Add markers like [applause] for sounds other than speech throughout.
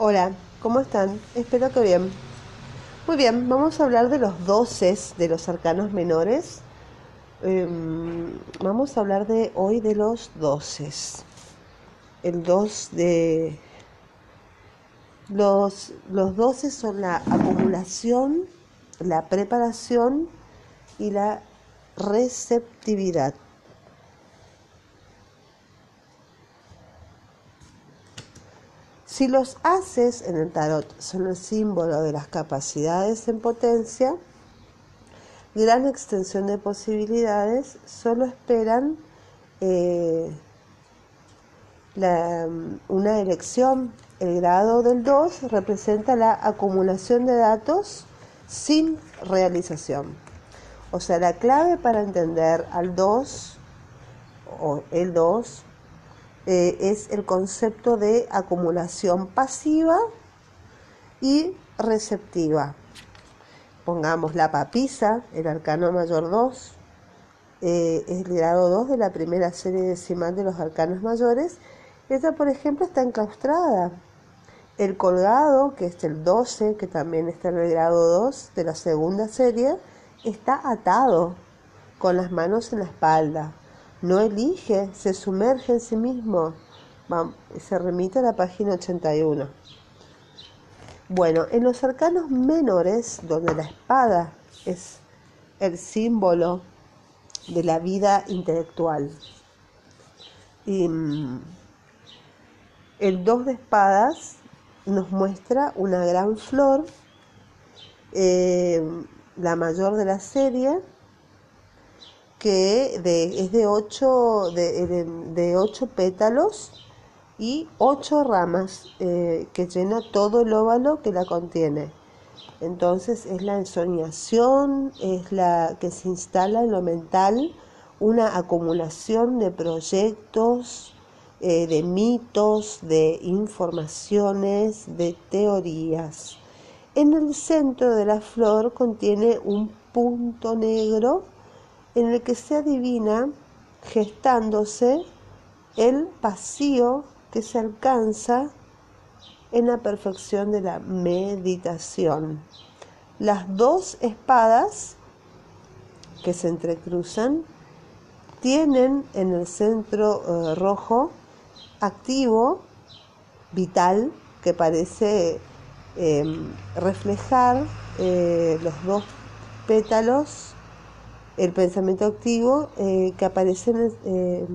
Hola, ¿cómo están? Espero que bien. Muy bien, vamos a hablar de los doces de los arcanos menores. Em, vamos a hablar de hoy de los doces. El dos de... Los, los doces son la acumulación, la preparación y la receptividad. Si los haces en el tarot son el símbolo de las capacidades en potencia, gran extensión de posibilidades, solo esperan eh, una elección. El grado del 2 representa la acumulación de datos sin realización. O sea, la clave para entender al 2 o el 2 eh, es el concepto de acumulación pasiva y receptiva. Pongamos la papisa, el arcano mayor 2, eh, es el grado 2 de la primera serie decimal de los arcanos mayores. Esta, por ejemplo, está enclaustrada. El colgado, que es el 12, que también está en el grado 2 de la segunda serie, está atado con las manos en la espalda no elige, se sumerge en sí mismo. se remite a la página 81. Bueno, en los arcanos menores, donde la espada es el símbolo de la vida intelectual, y mm, el dos de espadas nos muestra una gran flor, eh, la mayor de la serie, que es de de, ocho pétalos y ocho ramas eh, que llena todo el óvalo que la contiene. Entonces es la ensoñación, es la que se instala en lo mental, una acumulación de proyectos, eh, de mitos, de informaciones, de teorías. En el centro de la flor contiene un punto negro en el que se adivina gestándose el vacío que se alcanza en la perfección de la meditación. Las dos espadas que se entrecruzan tienen en el centro eh, rojo activo, vital, que parece em, reflejar eh, los dos pétalos el pensamiento activo eh, que aparece eh,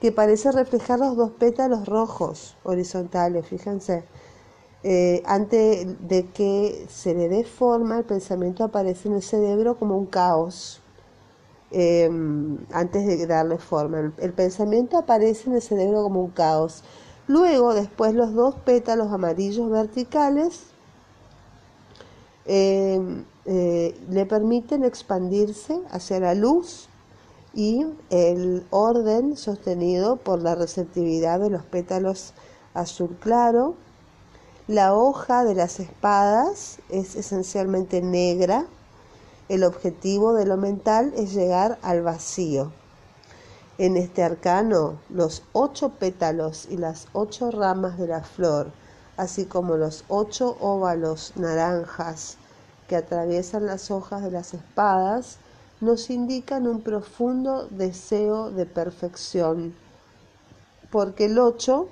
que parece reflejar los dos pétalos rojos horizontales, fíjense. Eh, antes de que se le dé forma, el pensamiento aparece en el cerebro como un caos. antes de darle forma. El, pensamiento aparece en el cerebro como un caos. Luego, después, los dos pétalos amarillos verticales eh, le permiten expandirse hacia la luz y el orden sostenido por la receptividad de los pétalos azul claro. La hoja de las espadas es esencialmente negra. El objetivo de lo mental es llegar al vacío. En este arcano, los ocho pétalos y las ocho ramas de la flor, así como los ocho óvalos naranjas que atraviesan las hojas de las espadas nos indican un profundo deseo de perfección, porque el 8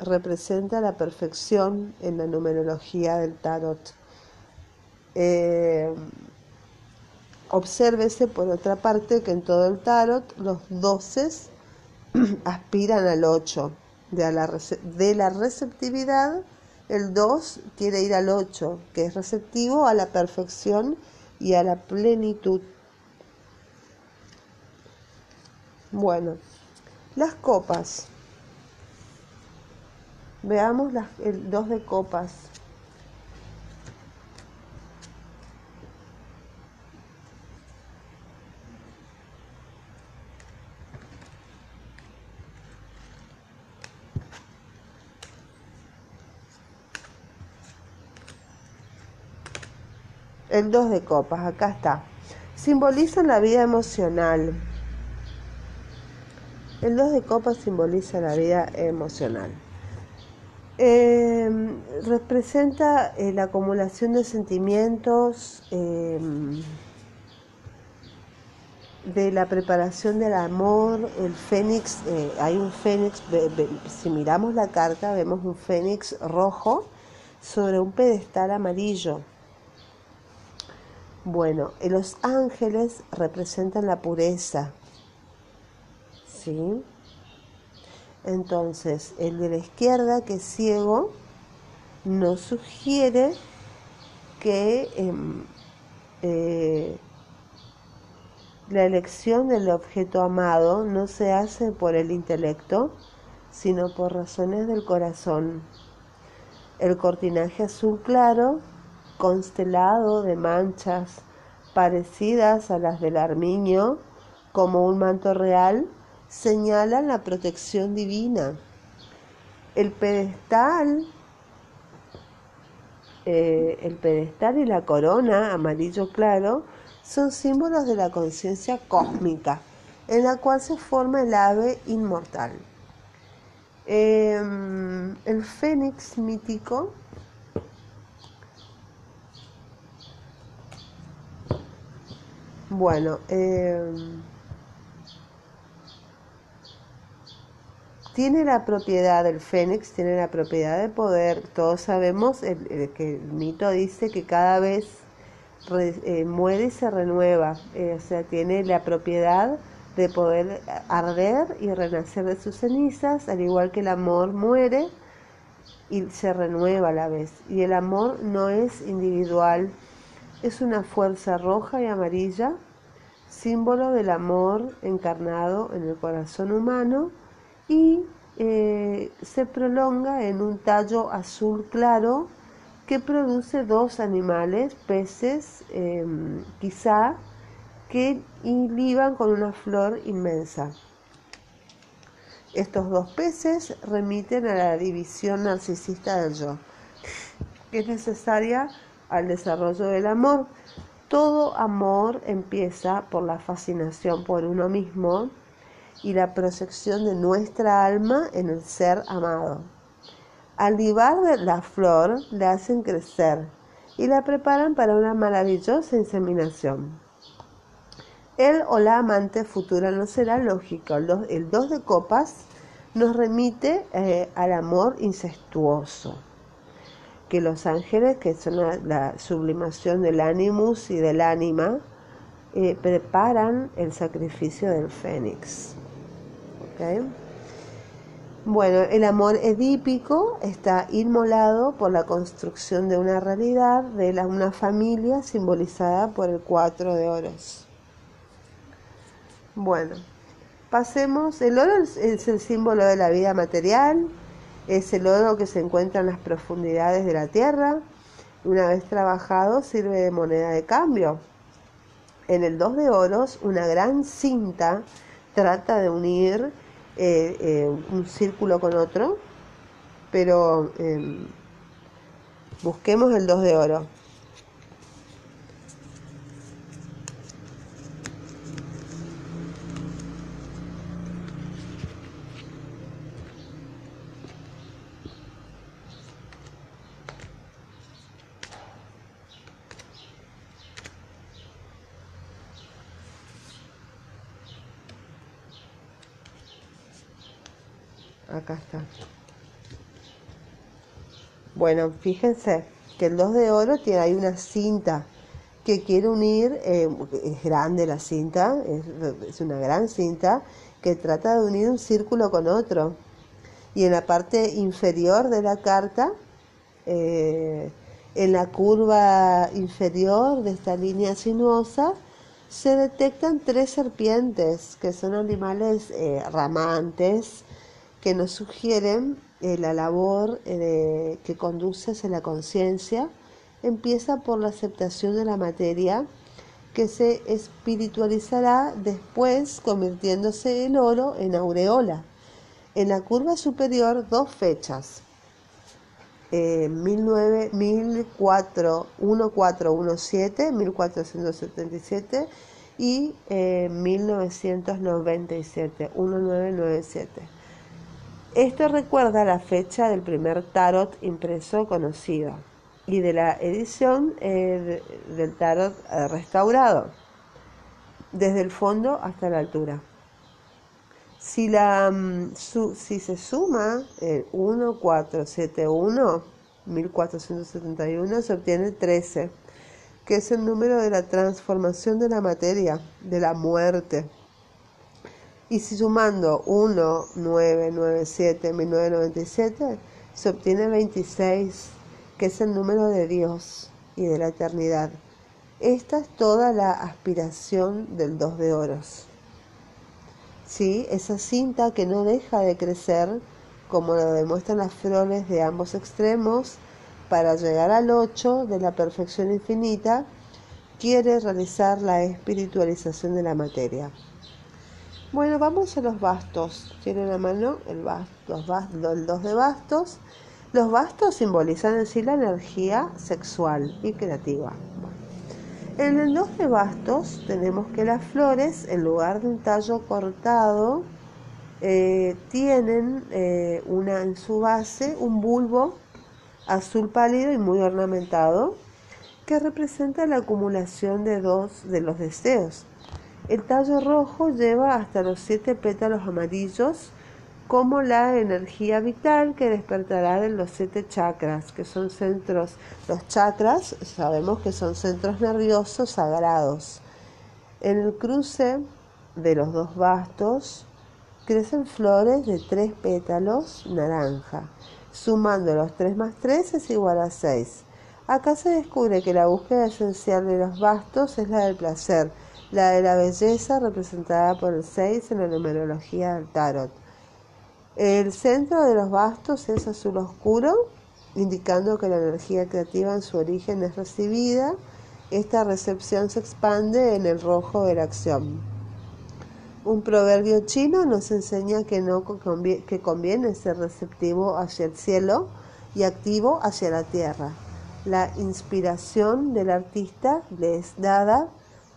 representa la perfección en la numerología del tarot. Eh, obsérvese por otra parte que en todo el tarot los 12 [clears throat] aspiran al 8, de la, de la receptividad el 2 quiere ir al 8, que es receptivo a la perfección y a la plenitud. Bueno, las copas. Veamos el 2 de copas. El 2 de copas, acá está. Simboliza la vida emocional. El 2 de copas simboliza la vida emocional. Em, representa eh, la acumulación de sentimientos, em, de la preparación del amor, el fénix, eh, hay un fénix, si miramos la carta vemos un fénix rojo sobre un pedestal amarillo. Bueno, los ángeles representan la pureza, ¿sí? Entonces, el de la izquierda, que es ciego, nos sugiere que em, eh, la elección del objeto amado no se hace por el intelecto, sino por razones del corazón. El cortinaje azul claro, constelado de manchas parecidas a las del armiño, como un manto real, señalan la protección divina. El pedestal, eh, el pedestal y la corona, amarillo claro, son símbolos de la conciencia cósmica, en la cual se forma el ave inmortal. Em, el fénix mítico bueno eh, tiene la propiedad del fénix, tiene la propiedad de poder. Todos sabemos que el mito dice que cada vez eh, muere y se renueva, eh, o sea, tiene la propiedad de poder arder y renacer de sus cenizas, al igual que el amor muere y se renueva a la vez. Y el amor no es individual, es una fuerza roja y amarilla, símbolo del amor encarnado en el corazón humano y eh, se prolonga en un tallo azul claro que produce dos animales, peces, em, quizá, que liban con una flor inmensa. Estos dos peces remiten a la división narcisista del yo, que es necesaria al desarrollo del amor. Todo amor empieza por la fascinación por uno mismo, y la proyección de nuestra alma en el ser amado. Al libar la flor la hacen crecer y la preparan para una maravillosa inseminación. El o la amante futura no será lógico. El dos de copas nos remite eh, al amor incestuoso, que los ángeles, que son la, sublimación del animus y del ánima, eh, preparan el sacrificio del fénix. Bueno, el amor edípico está inmolado por la construcción de una realidad, de una familia simbolizada por el cuatro de oros. Bueno, pasemos, el oro es el símbolo de la vida material, es el oro que se encuentra en las profundidades de la tierra, una vez trabajado sirve de moneda de cambio. En el dos de oros, una gran cinta trata de unir eh, eh, un círculo con otro, pero em, busquemos el 2 de oro. Acá está. Bueno, fíjense que el 2 de oro tiene ahí una cinta que quiere unir, eh, es grande la cinta, es, una gran cinta que trata de unir un círculo con otro. Y en la parte inferior de la carta, eh, en la curva inferior de esta línea sinuosa, se detectan tres serpientes, que son animales eh, ramantes, que nos sugieren eh, la labor eh, que conduce hacia la conciencia empieza por la aceptación de la materia que se espiritualizará después convirtiéndose el oro en aureola. En la curva superior dos fechas, eh, 1417, 1477 y 1997, eh, 1997. Esto recuerda la fecha del primer tarot impreso conocido y de la edición eh, del tarot eh, restaurado, desde el fondo hasta la altura. Si, la, mm, si se suma el 1471, 1471, se obtiene 13, que es el número de la transformación de la materia, de la muerte. Y si sumando 1, 9, 9, 7, 1997, se obtiene 26 que es el número de Dios y de la eternidad. Esta es toda la aspiración del dos de oros. ¿Sí? Esa cinta que no deja de crecer, como lo demuestran las flores de ambos extremos, para llegar al 8 de la perfección infinita, quiere realizar la espiritualización de la materia. Bueno, vamos a los bastos. Tienen a mano el, bastos, el dos de bastos los bastos simbolizan en sí la energía sexual y creativa. En el dos de bastos tenemos que las flores, en lugar de un tallo cortado, eh, tienen eh, una, en su base un bulbo azul pálido y muy ornamentado que representa la acumulación de dos de los deseos. El tallo rojo lleva hasta los siete pétalos amarillos como la energía vital que despertará de los siete chakras, que son centros, los chakras sabemos que son centros nerviosos sagrados. En el cruce de los dos bastos crecen flores de tres pétalos naranja. Sumando los 3 más 3 es igual a 6. Acá se descubre que la búsqueda esencial de los bastos es la del placer, la de la belleza representada por el 6 en la numerología del tarot. El centro de los bastos es azul oscuro, indicando que la energía creativa en su origen es recibida. Esta recepción se expande en el rojo de la acción. Un proverbio chino nos enseña que, no que conviene ser receptivo hacia el cielo y activo hacia la tierra. La inspiración del artista le es dada,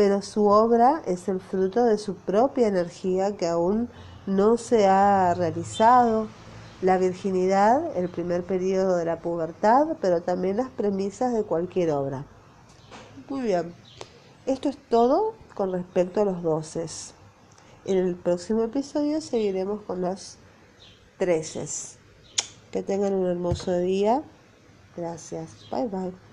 pero su obra es el fruto de su propia energía que aún no se ha realizado la virginidad, el primer periodo de la pubertad, pero también las premisas de cualquier obra. Muy bien, esto es todo con respecto a los doces. En el próximo episodio seguiremos con los treces. Que tengan un hermoso día. Gracias. Bye bye.